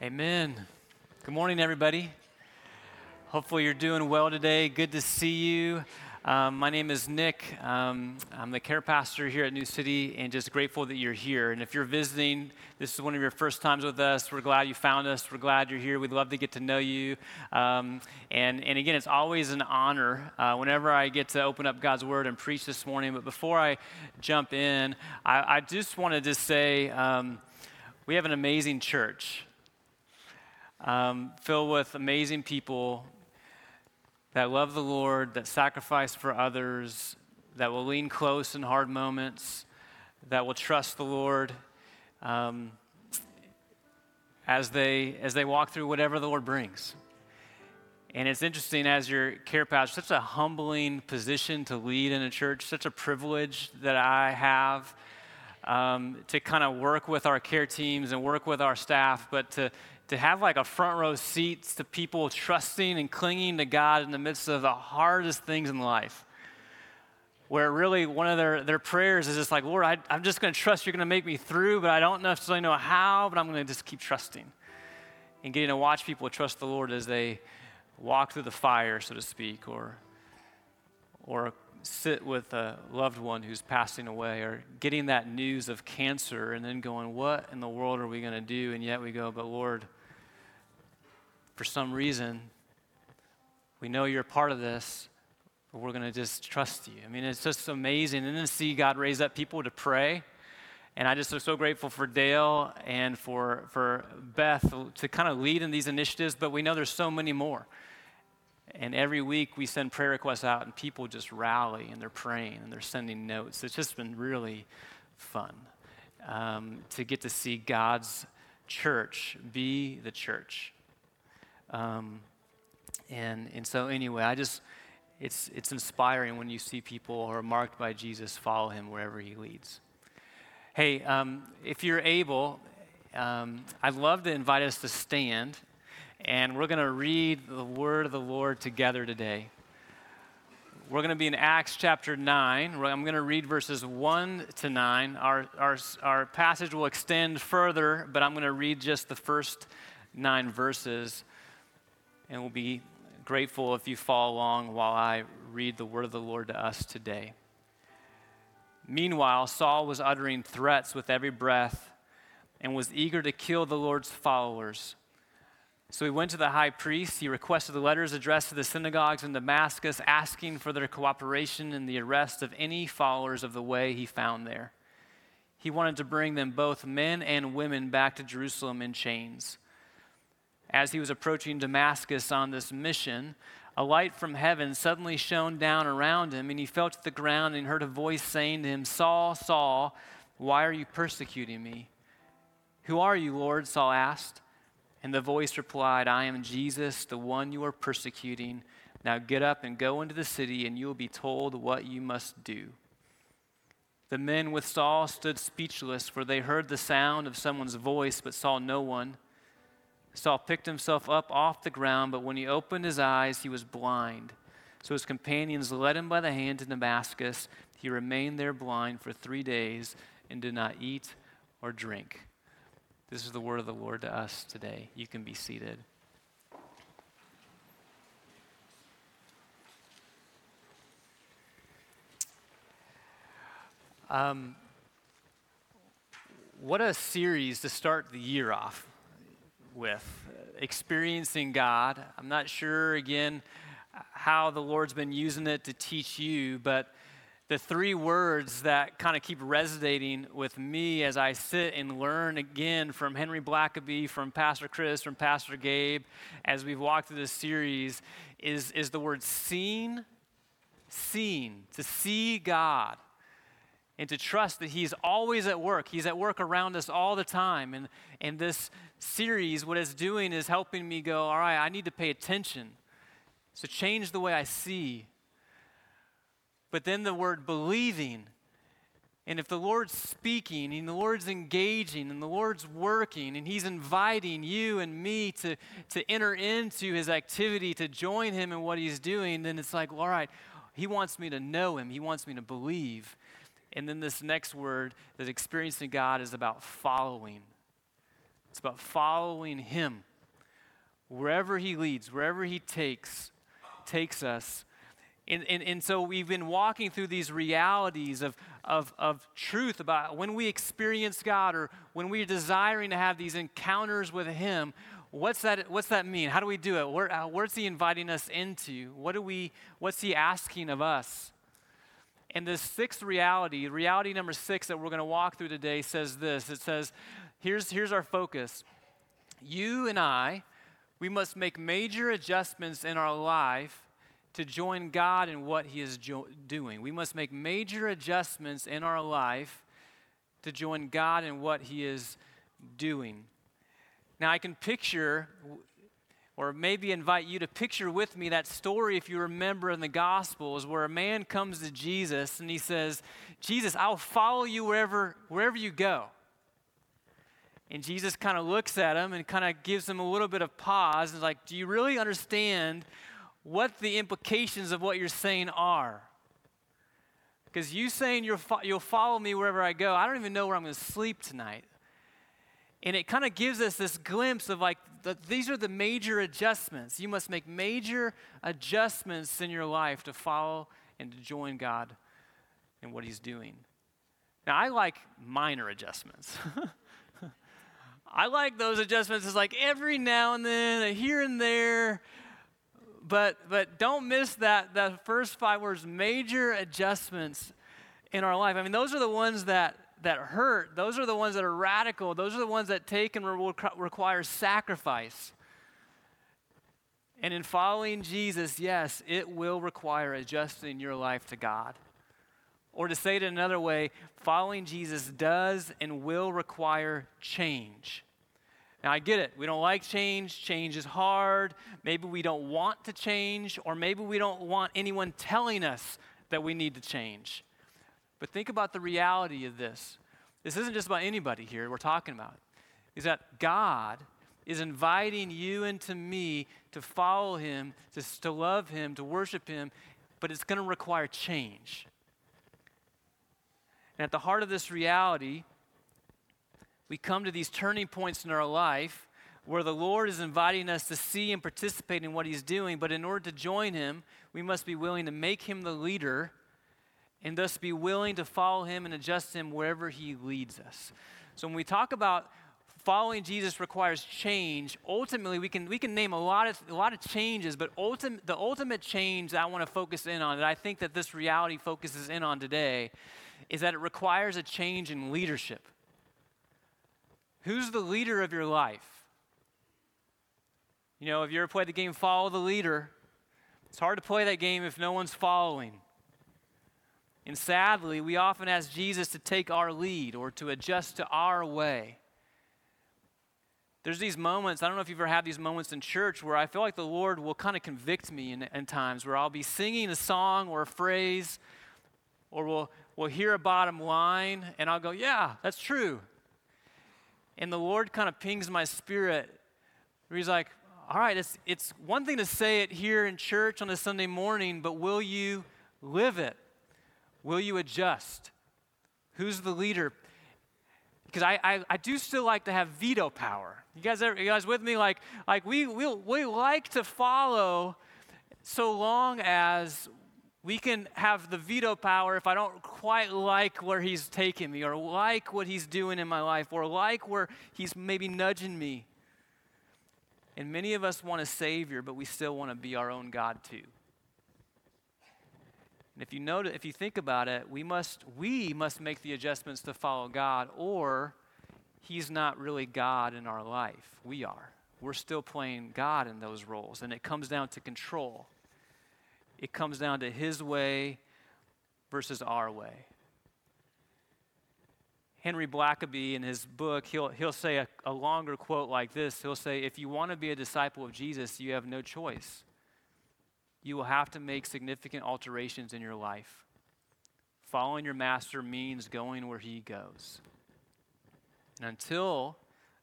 Amen. Good morning, everybody. Hopefully, you're doing well today. Good to see you. Um, my name is Nic. Um, I'm the care pastor here at New City, and just grateful that you're here. And if you're visiting, this is one of your first times with us. We're glad you found us. We're glad you're here. We'd love to get to know you. Um, and, and again, it's always an honor uh, whenever I get to open up God's Word and preach this morning. But before I jump in, I, I just wanted to say um, we have an amazing church um, filled with amazing people that love the Lord, that sacrifice for others, that will lean close in hard moments, that will trust the Lord um, as, they, as they walk through whatever the Lord brings. And it's interesting as your care pastor, such a humbling position to lead in a church, such a privilege that I have um, to kind of work with our care teams and work with our staff, but to to have like a front row seats to people trusting and clinging to God in the midst of the hardest things in life. Where really one of their, their prayers is just like, Lord, I, am just going to trust you're going to make me through, but I don't necessarily know how, but I'm going to just keep trusting. And getting to watch people trust the Lord as they walk through the fire, so to speak, or, or sit with a loved one who's passing away or getting that news of cancer and then going, What in the world are we going to do? And yet we go, But Lord, for some reason, we know you're a part of this, but we're going to just trust you. I mean, it's just amazing. And to see God raise up people to pray. And I just am so grateful for Dale and for, for Beth to kind of lead in these initiatives, but we know there's so many more. And every week we send prayer requests out, and people just rally and they're praying and they're sending notes. It's just been really fun um, to get to see God's church be the church. Um, and, and so, anyway, I just, it's, it's inspiring when you see people who are marked by Jesus follow him wherever he leads. Hey, um, if you're able, um, I'd love to invite us to stand, and we're going to read the word of the Lord together today. We're going to be in Acts chapter 9. I'm going to read verses 1 to 9. Our, our, our passage will extend further, but I'm going to read just the first nine verses and we'll be grateful if you follow along while I read the word of the Lord to us today. Meanwhile, Saul was uttering threats with every breath and was eager to kill the Lord's followers. So he went to the high priest. He requested the letters addressed to the synagogues in Damascus, asking for their cooperation in the arrest of any followers of the way he found there. He wanted to bring them, both men and women, back to Jerusalem in chains as he was approaching Damascus on this mission, a light from heaven suddenly shone down around him, and he fell to the ground and heard a voice saying to him, Saul, Saul, why are you persecuting me? Who are you, Lord? Saul asked. And the voice replied, I am Jesus, the one you are persecuting. Now get up and go into the city, and you will be told what you must do. The men with Saul stood speechless, for they heard the sound of someone's voice, but saw no one. Saul picked himself up off the ground, but when he opened his eyes, he was blind. So his companions led him by the hand to Damascus. He remained there blind for three days and did not eat or drink. This is the word of the Lord to us today. You can be seated. Um, what a series to start the year off with uh, experiencing God. I'm not sure, again, how the Lord's been using it to teach you, but the three words that kind of keep resonating with me as I sit and learn again from Henry Blackaby, from Pastor Chris, from Pastor Gabe, as we've walked through this series, is, is the word seen, seen, to see God and to trust that He's always at work. He's at work around us all the time. And, and this series, what it's doing is helping me go, all right, I need to pay attention. So change the way I see. But then the word believing. And if the Lord's speaking and the Lord's engaging and the Lord's working and He's inviting you and me to, to enter into His activity, to join Him in what He's doing, then it's like, all right, He wants me to know Him, He wants me to believe. And then this next word that experiencing God is about following. It's about following Him wherever He leads, wherever He takes, takes us. And, and, and so we've been walking through these realities of, of, of truth about when we experience God or when we're desiring to have these encounters with Him. What's that, what's that mean? How do we do it? Where, uh, where's He inviting us into? What do we, what's He asking of us? And this sixth reality, reality number six that we're going to walk through today, says this it says, here's, here's our focus. You and I, we must make major adjustments in our life to join God in what He is jo- doing. We must make major adjustments in our life to join God in what He is doing. Now, I can picture, or maybe invite you to picture with me that story, if you remember in the Gospels, where a man comes to Jesus and he says, Jesus, I'll follow you wherever, wherever you go. And Jesus kind of looks at him and kind of gives him a little bit of pause and is like, Do you really understand what the implications of what you're saying are. Because you saying you fo- you'll follow me wherever I go, I don't even know where I'm going to sleep tonight. And it kind of gives us this glimpse of like, the, these are the major adjustments. You must make major adjustments in your life to follow and to join God in what He's doing. Now, I like minor adjustments. I like those adjustments. It's like every now and then, here and there, but, but don't miss that, that first five words major adjustments in our life. I mean, those are the ones that, that hurt, those are the ones that are radical, those are the ones that take and re- require sacrifice. And in following Jesus, yes, it will require adjusting your life to God. Or to say it another way, following Jesus does and will require change. Now, I get it. We don't like change. Change is hard. Maybe we don't want to change, or maybe we don't want anyone telling us that we need to change. But think about the reality of this. This isn't just about anybody here we're talking about. Is that God is inviting you and to me to follow Him, to, to love Him, to worship Him, but it's going to require change. And at the heart of this reality we come to these turning points in our life where the Lord is inviting us to see and participate in what He's doing, but in order to join Him, we must be willing to make Him the leader and thus be willing to follow Him and adjust Him wherever He leads us. So when we talk about following Jesus requires change, ultimately we can, we can name a lot of, a lot of changes, but ultim, the ultimate change that I want to focus in on, that I think that this reality focuses in on today, is that it requires a change in leadership. Who's the leader of your life? You know, if you ever played the game Follow the Leader, it's hard to play that game if no one's following. And sadly, we often ask Jesus to take our lead or to adjust to our way. There's these moments, I don't know if you've ever had these moments in church where I feel like the Lord will kind of convict me in, in times where I'll be singing a song or a phrase or we'll, we'll hear a bottom line and I'll go, yeah, that's true. And the Lord kind of pings my spirit. He's like, all right, it's, it's one thing to say it here in church on a Sunday morning, but will you live it? Will you adjust? Who's the leader? Because I, I, I, do still like to have veto power. You guys, ever, you guys with me? Like, like we, we, we like to follow so long as we can have the veto power if I don't quite like where he's taking me, or like what he's doing in my life, or like where he's maybe nudging me. And many of us want a Savior, but we still want to be our own God too. And if you notice, if you think about it, we must we must make the adjustments to follow God, or He's not really God in our life. We are. We're still playing God in those roles, and it comes down to control it comes down to his way versus our way. Henry Blackaby, in his book, he'll, he'll say a, a longer quote like this. He'll say, If you want to be a disciple of Jesus, you have no choice. You will have to make significant alterations in your life. Following your master means going where he goes. And until,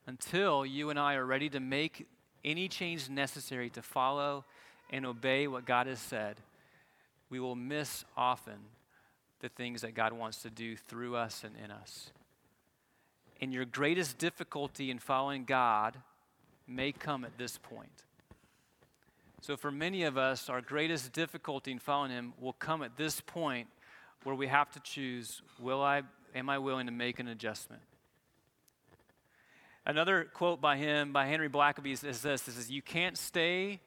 until you and I are ready to make any change necessary to follow and obey what God has said, we will miss often the things that God wants to do through us and in us. And your greatest difficulty in following God may come at this point. So, for many of us, our greatest difficulty in following Him will come at this point where we have to choose will I, am I willing to make an adjustment? Another quote by him, by Henry Blackaby, is this it says, You can't stay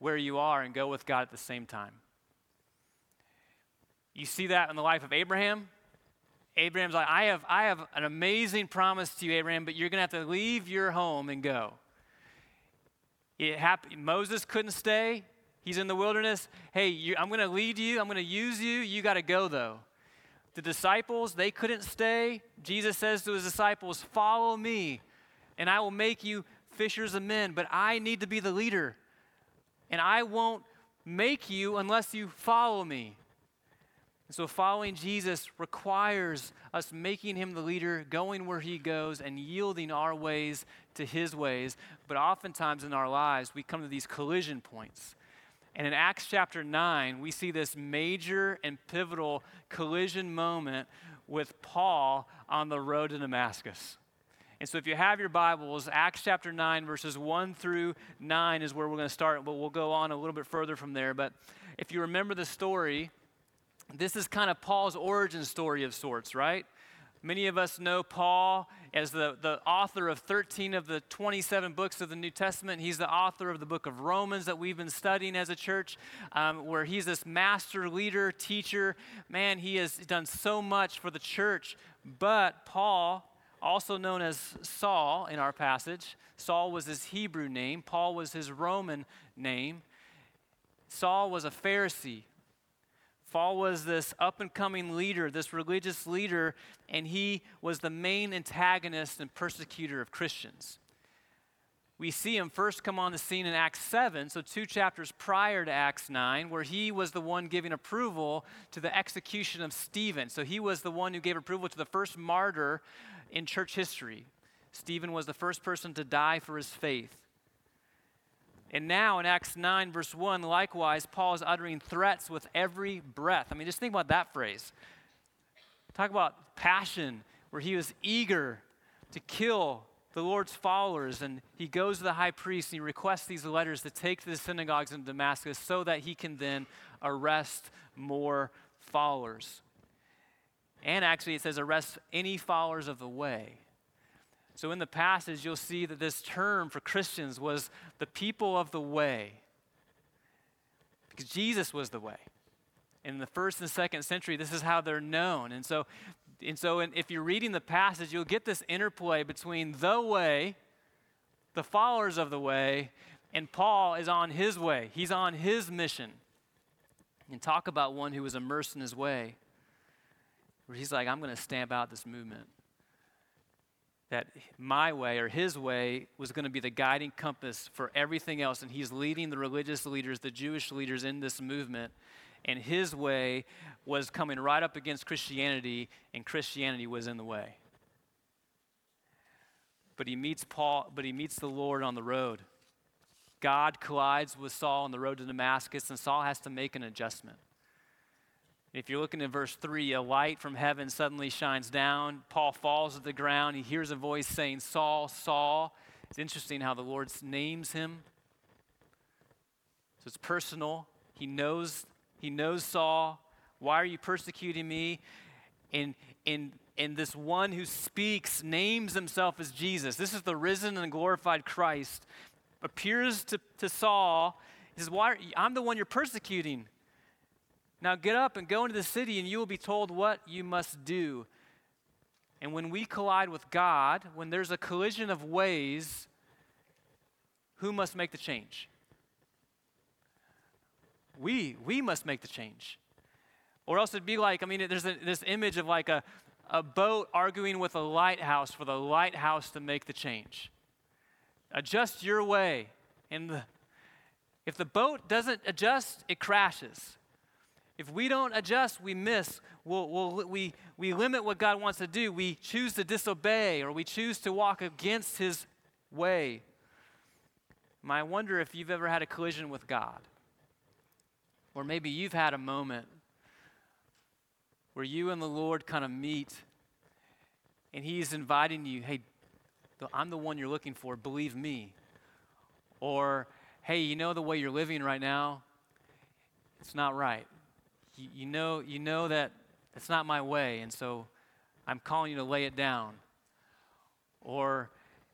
where you are and go with God at the same time. You see that in the life of Abraham. Abraham's like, I have, I have an amazing promise to you, Abraham, but you're going to have to leave your home and go. It happened, Moses couldn't stay. He's in the wilderness. Hey, you, I'm going to lead you. I'm going to use you. You got to go, though. The disciples, they couldn't stay. Jesus says to his disciples, Follow me, and I will make you fishers of men. But I need to be the leader, and I won't make you unless you follow me. And so, following Jesus requires us making him the leader, going where he goes, and yielding our ways to his ways. But oftentimes in our lives, we come to these collision points. And in Acts chapter 9, we see this major and pivotal collision moment with Paul on the road to Damascus. And so, if you have your Bibles, Acts chapter 9, verses 1 through 9 is where we're going to start, but we'll go on a little bit further from there. But if you remember the story, this is kind of Paul's origin story of sorts, right? Many of us know Paul as the, the author of 13 of the 27 books of the New Testament. He's the author of the book of Romans that we've been studying as a church, um, where he's this master leader, teacher. Man, he has done so much for the church. But Paul, also known as Saul in our passage, Saul was his Hebrew name, Paul was his Roman name. Saul was a Pharisee Paul was this up and coming leader, this religious leader, and he was the main antagonist and persecutor of Christians. We see him first come on the scene in Acts 7, so two chapters prior to Acts 9, where he was the one giving approval to the execution of Stephen. So he was the one who gave approval to the first martyr in church history. Stephen was the first person to die for his faith. And now in Acts 9, verse 1, likewise, Paul is uttering threats with every breath. I mean, just think about that phrase. Talk about passion, where he was eager to kill the Lord's followers. And he goes to the high priest and he requests these letters to take to the synagogues in Damascus so that he can then arrest more followers. And actually, it says, arrest any followers of the way. So, in the passage, you'll see that this term for Christians was the people of the way. Because Jesus was the way. In the first and second century, this is how they're known. And so, and so if you're reading the passage, you'll get this interplay between the way, the followers of the way, and Paul is on his way. He's on his mission. And talk about one who was immersed in his way, where he's like, I'm going to stamp out this movement that my way or his way was going to be the guiding compass for everything else. And he's leading the religious leaders, the Jewish leaders in this movement. And his way was coming right up against Christianity, and Christianity was in the way. But he meets Paul, but he meets the Lord on the road. God collides with Saul on the road to Damascus, and Saul has to make an adjustment. If you're looking at verse 3, a light from heaven suddenly shines down. Paul falls to the ground. He hears a voice saying, Saul, Saul. It's interesting how the Lord names him. So it's personal. He knows, he knows Saul. Why are you persecuting me? And, and, and this one who speaks names himself as Jesus. This is the risen and glorified Christ. Appears to, to Saul. He says, Why, I'm the one you're persecuting. Now get up and go into the city, and you will be told what you must do. And when we collide with God, when there's a collision of ways, who must make the change? We, we must make the change. Or else it'd be like, I mean, there's a, this image of like a, a boat arguing with a lighthouse for the lighthouse to make the change. Adjust your way. And the, if the boat doesn't adjust, it crashes. If we don't adjust, we miss. We'll, we'll, we, we limit what God wants to do. We choose to disobey or we choose to walk against His way. I wonder if you've ever had a collision with God. Or maybe you've had a moment where you and the Lord kind of meet And he's inviting you, hey, I'm the one you're looking for, believe me. Or, hey, you know the way you're living right now, it's not right. You, know, you know that it's not my way, and so I'm calling you to lay it down. Or,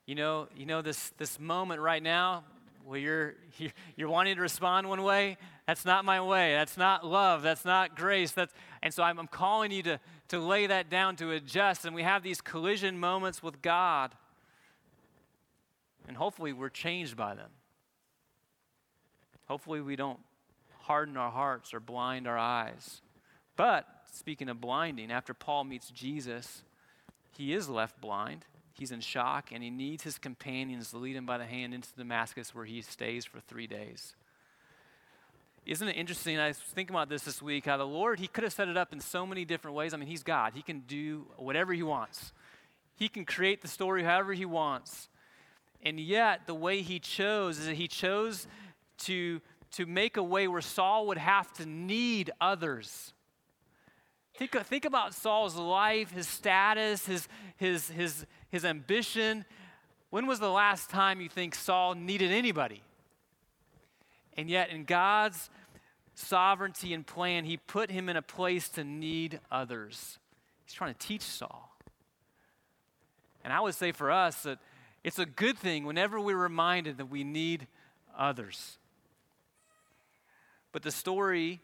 you know, you know this, this moment right now where you're, you're, you're wanting to respond one way, that's not my way. That's not love. That's not grace. That's, and so I'm, I'm calling you to, to lay that down, to adjust. And we have these collision moments with God. And hopefully we're changed by them. Hopefully we don't harden our hearts or blind our eyes. But speaking of blinding, after Paul meets Jesus, he is left blind. He's in shock and he needs his companions to lead him by the hand into Damascus where he stays for three days. Isn't it interesting? I was thinking about this this week how the Lord, he could have set it up in so many different ways. I mean, he's God, he can do whatever he wants, he can create the story however he wants. And yet, the way he chose is that he chose to, to make a way where Saul would have to need others. Think, think about Saul's life, his status, his, his, his, his ambition. When was the last time you think Saul needed anybody? And yet, in God's sovereignty and plan, he put him in a place to need others. He's trying to teach Saul. And I would say for us that it's a good thing whenever we're reminded that we need others. But the story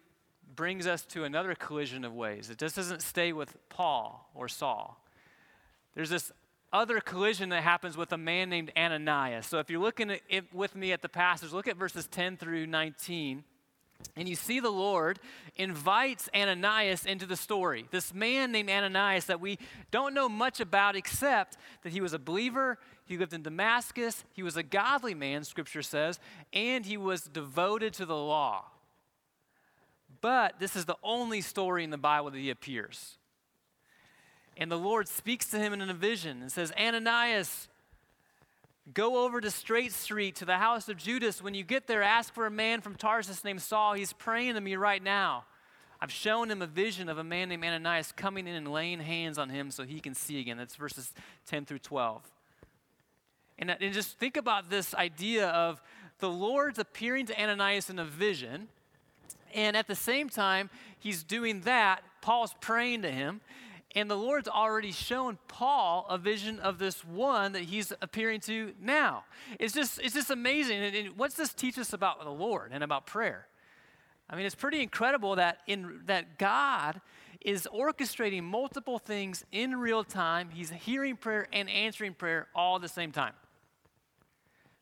brings us to another collision of ways. It just doesn't stay with Paul or Saul. There's this other collision that happens with a man named Ananias. So if you're looking at with me at the passage, look at verses 10 through 19. And you see the Lord invites Ananias into the story. This man named Ananias that we don't know much about except that he was a believer, he lived in Damascus, he was a godly man, scripture says, and he was devoted to the law. But this is the only story in the Bible that he appears. And the Lord speaks to him in a vision and says, Ananias, Go over to Straight Street to the house of Judas. When you get there, ask for a man from Tarsus named Saul. He's praying to me right now. I've shown him a vision of a man named Ananias coming in and laying hands on him so he can see again. That's verses 10 through 12. And, uh, and just think about this idea of the Lord's appearing to Ananias in a vision, and at the same time, he's doing that. Paul's praying to him, and the Lord's already shown Paul a vision of this one that he's appearing to now. It's just, it's just amazing. And, what's this teach us about the Lord and about prayer? I mean, it's pretty incredible that, in, that God is orchestrating multiple things in real time. He's hearing prayer and answering prayer all at the same time.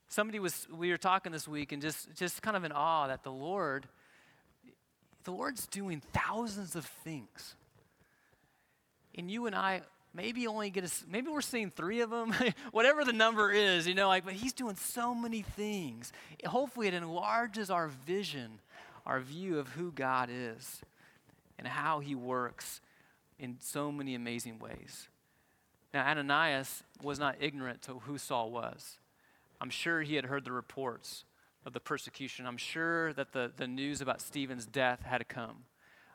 Somebody was, we were talking this week and just, just kind of in awe that the Lord, the Lord's doing thousands of things and you and I maybe only get a, maybe we're seeing three of them, whatever the number is, you know, like, but he's doing so many things. Hopefully, it enlarges our vision, our view of who God is and how he works in so many amazing ways. Now, Ananias was not ignorant to who Saul was. I'm sure he had heard the reports of the persecution. I'm sure that the, the news about Stephen's death had to come.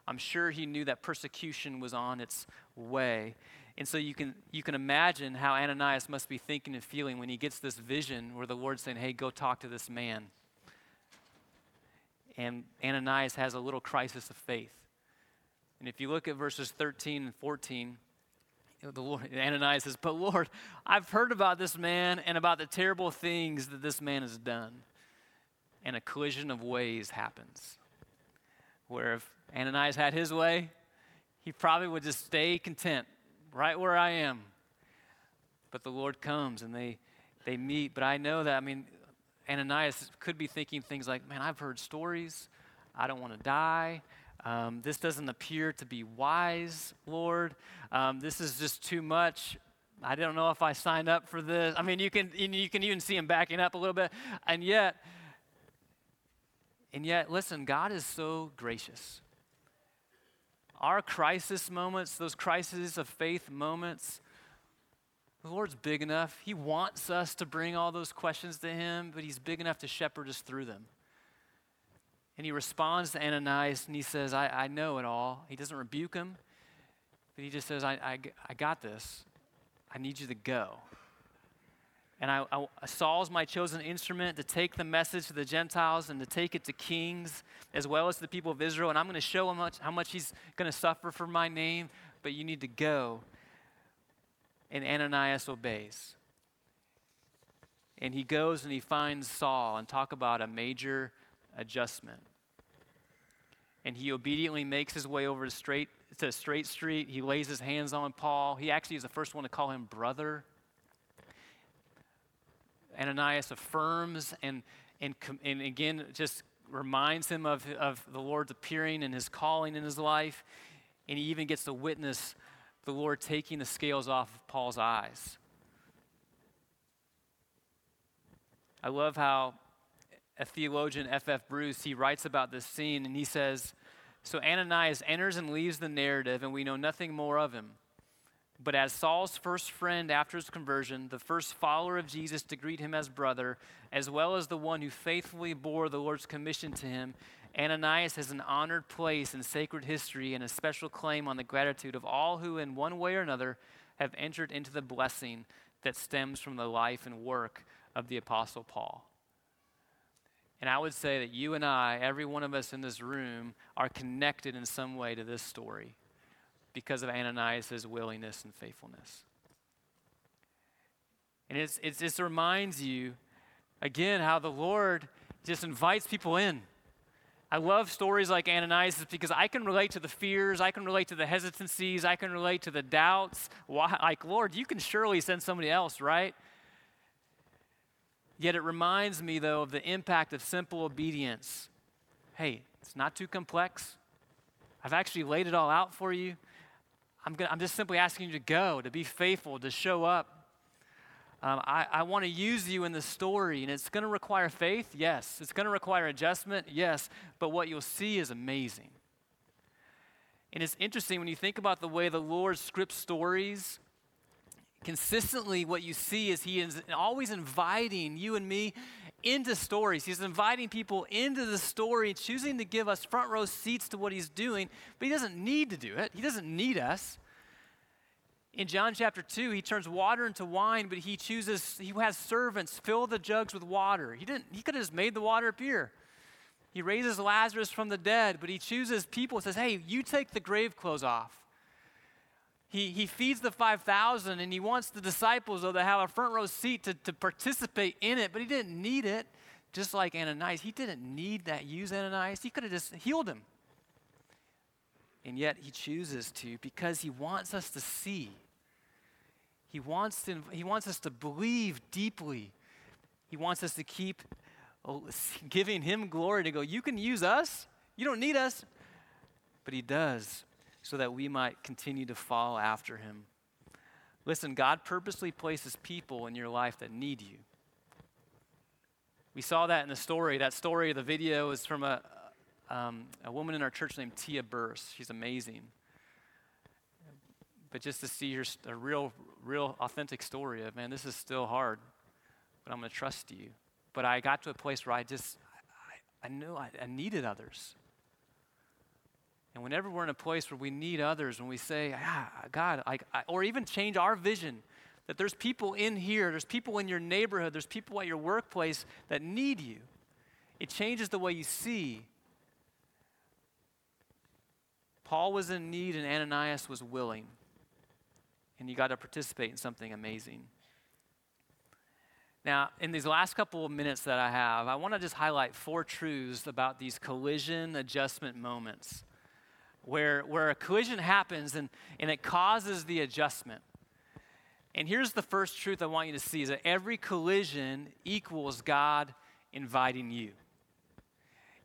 I'm sure he knew that persecution was on its way. And so you can, you can imagine how Ananias must be thinking and feeling when he gets this vision where the Lord's saying, Hey, go talk to this man. And Ananias has a little crisis of faith. And if you look at verses 13 and 14, the Lord, Ananias says, But Lord, I've heard about this man and about the terrible things that this man has done. And a collision of ways happens. Where if Ananias had his way, he probably would just stay content right where I am. But the Lord comes and they, they meet. But I know that, I mean, Ananias could be thinking things like, man, I've heard stories. I don't want to die. Um, this doesn't appear to be wise, Lord. Um, this is just too much. I don't know if I signed up for this. I mean, you can, you can even see him backing up a little bit. And yet, and yet, listen, God is so gracious. Our crisis moments, those crises of faith moments, the Lord's big enough. He wants us to bring all those questions to Him, but He's big enough to shepherd us through them. And He responds to Ananias and He says, I, I know it all. He doesn't rebuke him, but He just says, I, I, I got this. I need you to go. And I, I, Saul's my chosen instrument to take the message to the Gentiles and to take it to kings as well as to the people of Israel. And I'm going to show him much, how much he's going to suffer for my name, but you need to go. And Ananias obeys. And he goes and he finds Saul and talk about a major adjustment. And he obediently makes his way over to straight, to a Straight Street. He lays his hands on Paul. He actually is the first one to call him brother. Ananias affirms and, and, and again just reminds him of, of the Lord's appearing and his calling in his life. And he even gets to witness the Lord taking the scales off of Paul's eyes. I love how a theologian, F.F. Bruce, he writes about this scene and he says, So Ananias enters and leaves the narrative, and we know nothing more of him. But as Saul's first friend after his conversion, the first follower of Jesus to greet him as brother, as well as the one who faithfully bore the Lord's commission to him, Ananias has an honored place in sacred history and a special claim on the gratitude of all who, in one way or another, have entered into the blessing that stems from the life and work of the Apostle Paul. And I would say that you and I, every one of us in this room, are connected in some way to this story because of Ananias' willingness and faithfulness. And it's, it just reminds you, again, how the Lord just invites people in. I love stories like Ananias because I can relate to the fears, I can relate to the hesitancies, I can relate to the doubts. Why, like, Lord, you can surely send somebody else, right? Yet it reminds me, though, of the impact of simple obedience. Hey, it's not too complex. I've actually laid it all out for you. I'm, gonna, I'm just simply asking you to go, to be faithful, to show up. Um, I, I want to use you in the story, and it's going to require faith, yes. It's going to require adjustment, yes. But what you'll see is amazing. And it's interesting when you think about the way the Lord scripts stories. Consistently, what you see is He is always inviting you and me into stories. He's inviting people into the story, choosing to give us front row seats to what he's doing, but he doesn't need to do it. He doesn't need us. In John chapter 2, he turns water into wine, but he chooses, he has servants fill the jugs with water. He didn't, he could have just made the water appear. He raises Lazarus from the dead, but he chooses people says, Hey, you take the grave clothes off. He, he feeds the 5,000 and he wants the disciples, though, to have a front row seat to, to participate in it, but he didn't need it, just like Ananias. He didn't need that use Ananias. He could have just healed him. And yet he chooses to because he wants us to see. He wants, to, he wants us to believe deeply. He wants us to keep oh, giving him glory to go, You can use us. You don't need us. But he does so that we might continue to follow after him. Listen, God purposely places people in your life that need you. We saw that in the story. That story, the video, is from a, um, a woman in our church named Tia Burse. She's amazing. But just to see her, a real, real authentic story of, man, this is still hard, but I'm going to trust you. But I got to a place where I just, I, I knew I, I needed others. And whenever we're in a place where we need others, when we say, ah, God, I, I, or even change our vision, that there's people in here, there's people in your neighborhood, there's people at your workplace that need you, it changes the way you see. Paul was in need and Ananias was willing. And you got to participate in something amazing. Now, in these last couple of minutes that I have, I want to just highlight four truths about these collision adjustment moments where, where a collision happens and, and it causes the adjustment. And here's the first truth I want you to see is that every collision equals God inviting you.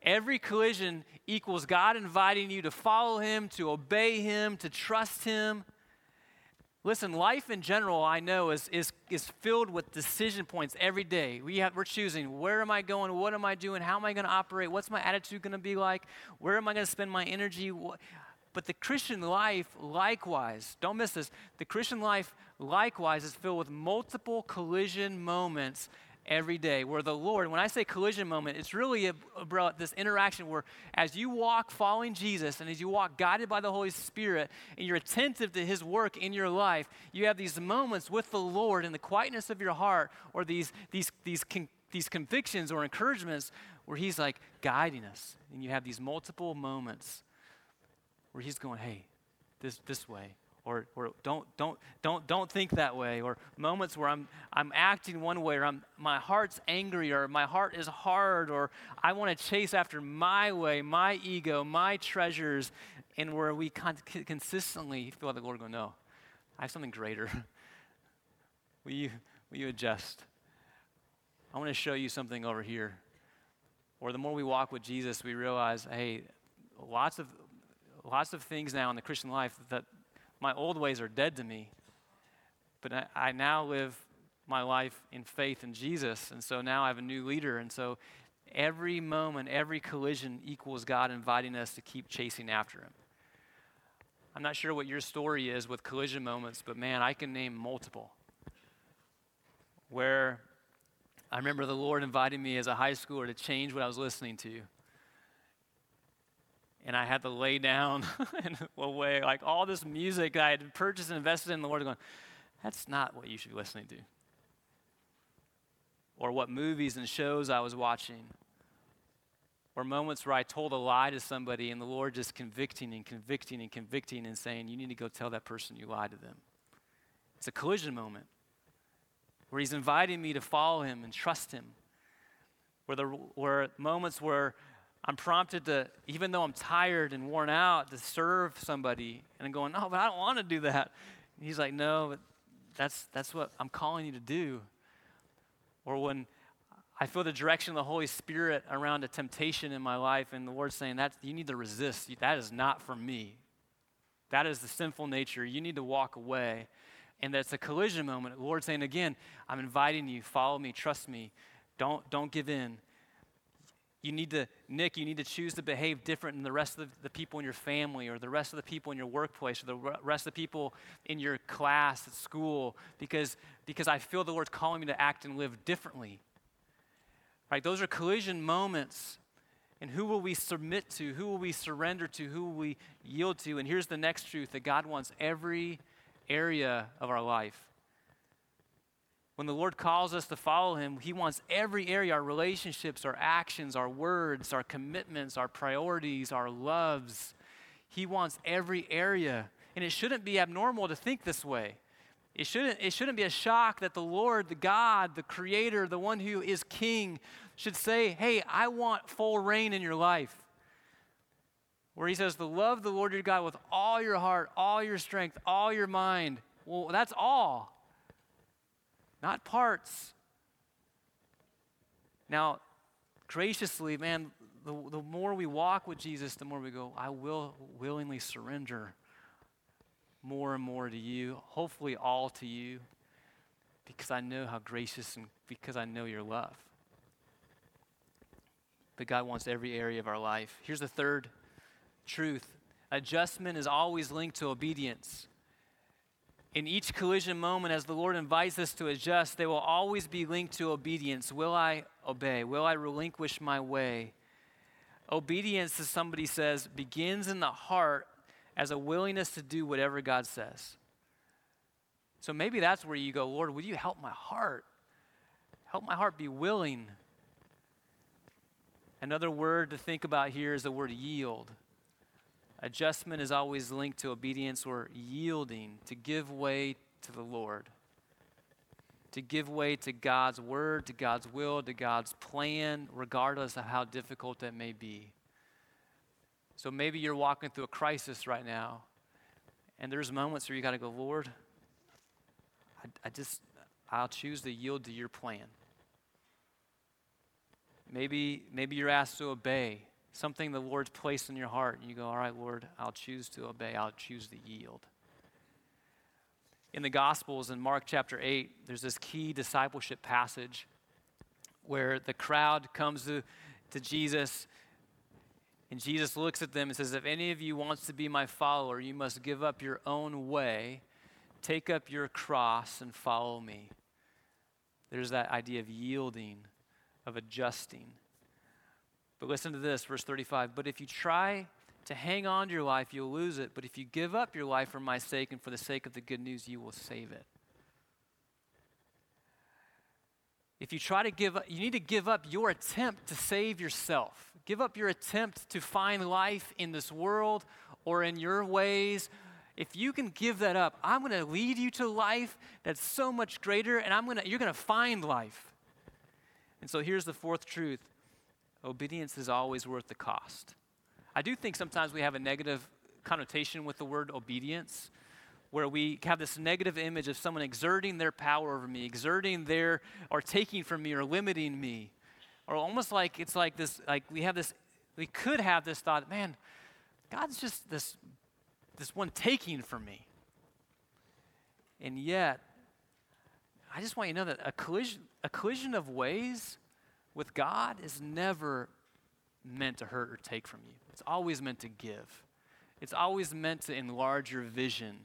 Every collision equals God inviting you to follow Him, to obey Him, to trust Him. Listen, life in general, I know, is, is, is filled with decision points every day. We have, we're choosing where am I going? What am I doing? How am I going to operate? What's my attitude going to be like? Where am I going to spend my energy? But the Christian life, likewise, don't miss this, the Christian life, likewise, is filled with multiple collision moments every day. Where the Lord, when I say collision moment, it's really about this interaction where as you walk following Jesus and as you walk guided by the Holy Spirit and you're attentive to His work in your life, you have these moments with the Lord in the quietness of your heart or these, these, these, con- these convictions or encouragements where He's like guiding us. And you have these multiple moments where He's going, hey, this, this way, or, or don't, don't, don't, don't think that way, or moments where I'm, I'm acting one way, or I'm, my heart's angry, or my heart is hard, or I want to chase after my way, my ego, my treasures, and where we con- consistently feel like the Lord go, no, I have something greater. will, you, will you adjust? I want to show you something over here. Or the more we walk with Jesus, we realize, hey, lots of lots of things now in the Christian life that my old ways are dead to me. But I, now live my life in faith in Jesus. And so now I have a new leader. And so every moment, every collision equals God inviting us to keep chasing after Him. I'm not sure what your story is with collision moments, but man, I can name multiple. Where I remember the Lord inviting me as a high schooler to change what I was listening to and I had to lay down in a way, like all this music I had purchased and invested in the Lord, going, that's not what you should be listening to. Or what movies and shows I was watching. Or moments where I told a lie to somebody and the Lord just convicting and convicting and convicting and saying, you need to go tell that person you lied to them. It's a collision moment where He's inviting me to follow Him and trust Him. Where, the, where moments where I'm prompted to, even though I'm tired and worn out, to serve somebody. And I'm going, no, but I don't want to do that. And he's like, no, but that's, that's what I'm calling you to do. Or when I feel the direction of the Holy Spirit around a temptation in my life, and the Lord's saying, that you need to resist. That is not for me. That is the sinful nature. You need to walk away. And that's a collision moment. The Lord's saying, again, I'm inviting you, follow me, trust me. Don't, don't give in. You need to, Nic, you need to choose to behave different than the rest of the people in your family or the rest of the people in your workplace or the rest of the people in your class at school because, because I feel the Lord's calling me to act and live differently. Right? Those are collision moments. And who will we submit to? Who will we surrender to? Who will we yield to? And here's the next truth that God wants every area of our life when the Lord calls us to follow Him, He wants every area our relationships, our actions, our words, our commitments, our priorities, our loves. He wants every area. And it shouldn't be abnormal to think this way. It shouldn't, it shouldn't be a shock that the Lord, the God, the Creator, the one who is King, should say, Hey, I want full reign in your life. Where He says, To love the Lord your God with all your heart, all your strength, all your mind. Well, that's all not parts. Now, graciously, man, the, the more we walk with Jesus, the more we go, I will willingly surrender more and more to you, hopefully all to you, because I know how gracious and because I know your love. But God wants every area of our life. Here's the third truth adjustment is always linked to obedience in each collision moment, as the Lord invites us to adjust, they will always be linked to obedience. Will I obey? Will I relinquish my way? Obedience, as somebody says, begins in the heart as a willingness to do whatever God says. So maybe that's where you go, Lord, would you help my heart? Help my heart be willing. Another word to think about here is the word yield. Adjustment is always linked to obedience or yielding, to give way to the Lord, to give way to God's word, to God's will, to God's plan, regardless of how difficult that may be. So maybe you're walking through a crisis right now, and there's moments where you got to go, Lord, I, I just, I'll choose to yield to your plan. Maybe, maybe you're asked to obey something the Lord's placed in your heart, and you go, All right, Lord, I'll choose to obey, I'll choose to yield. In the Gospels, in Mark chapter 8, there's this key discipleship passage where the crowd comes to, to Jesus, and Jesus looks at them and says, If any of you wants to be my follower, you must give up your own way, take up your cross, and follow me. There's that idea of yielding, of adjusting. But listen to this, verse 35. But if you try to hang on to your life, you'll lose it. But if you give up your life for my sake and for the sake of the good news, you will save it. If you try to give up, you need to give up your attempt to save yourself. Give up your attempt to find life in this world or in your ways. If you can give that up, I'm going to lead you to life that's so much greater and I'm going to you're going to find life. And so here's the fourth truth. Obedience is always worth the cost. I do think sometimes we have a negative connotation with the word obedience where we have this negative image of someone exerting their power over me, exerting their, or taking from me, or limiting me. Or almost like it's like this, like we have this, we could have this thought, man, God's just this, this one taking from me. And yet, I just want you to know that a collision, a collision of ways with God is never meant to hurt or take from you. It's always meant to give. It's always meant to enlarge your vision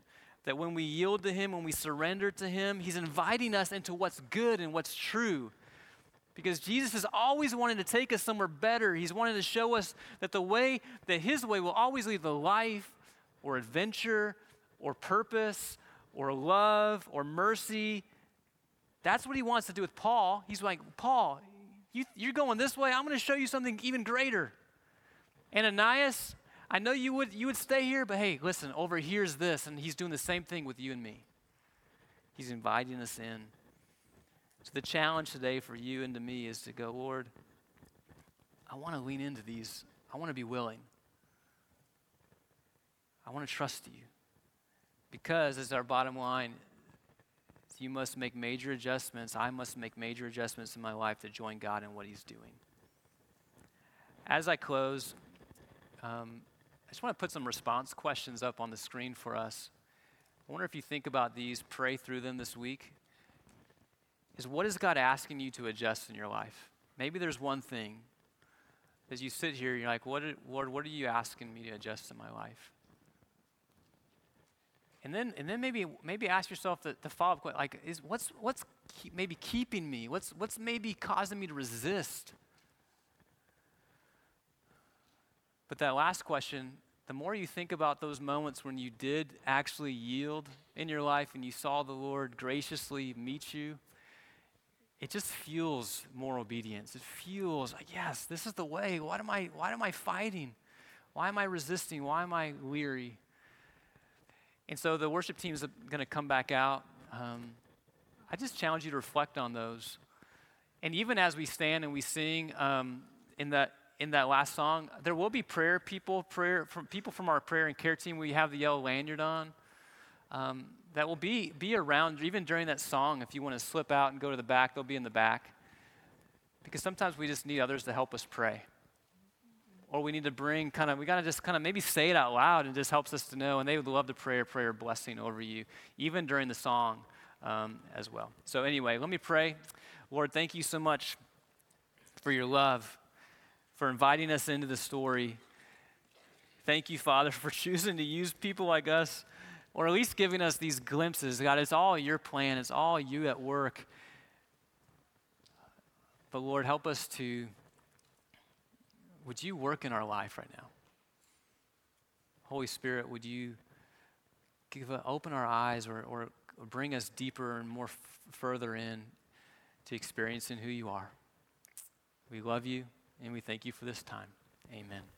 that when we yield to Him, when we surrender to Him, He's inviting us into what's good and what's true. Because Jesus is always wanting to take us somewhere better. He's wanting to show us that the way, that His way will always lead to life or adventure or purpose or love or mercy. That's what He wants to do with Paul. He's like, Paul, you, you're going this way. I'm going to show you something even greater. Ananias, I know you would, you would stay here, but hey, listen, over here's this, and he's doing the same thing with you and me. He's inviting us in. So the challenge today for you and to me is to go, Lord, I want to lean into these. I want to be willing. I want to trust you. Because, as our bottom line, you must make major adjustments. I must make major adjustments in my life to join God in what He's doing. As I close, um, I just want to put some response questions up on the screen for us. I wonder if you think about these, pray through them this week. Is what is God asking you to adjust in your life? Maybe there's one thing. As you sit here, you're like, what, Lord, what are you asking me to adjust in my life? And then, and then maybe, maybe ask yourself the, the follow-up question, like, is, what's, what's keep, maybe keeping me? What's, what's maybe causing me to resist? But that last question, the more you think about those moments when you did actually yield in your life and you saw the Lord graciously meet you, it just fuels more obedience. It fuels like, yes, this is the way. Why am I, why am I fighting? Why am I resisting? Why am I weary? And so the worship team is going to come back out. Um, I just challenge you to reflect on those. And even as we stand and we sing um, in that in that last song, there will be prayer people, prayer from people from our prayer and care team. We have the yellow lanyard on. Um, that will be be around even during that song. If you want to slip out and go to the back, they'll be in the back. Because sometimes we just need others to help us pray. Or we need to bring kind of, we got to just kind of maybe say it out loud and just helps us to know. And they would love to pray a prayer blessing over you, even during the song um, as well. So, anyway, let me pray. Lord, thank you so much for your love for inviting us into the story. Thank you, Father, for choosing to use people like us, or at least giving us these glimpses. God, it's all your plan, it's all you at work. But Lord, help us to, would you work in our life right now? Holy Spirit, would you give a, open our eyes or, or bring us deeper and more f- further in to experiencing who you are? We love you. And we thank you for this time. Amen.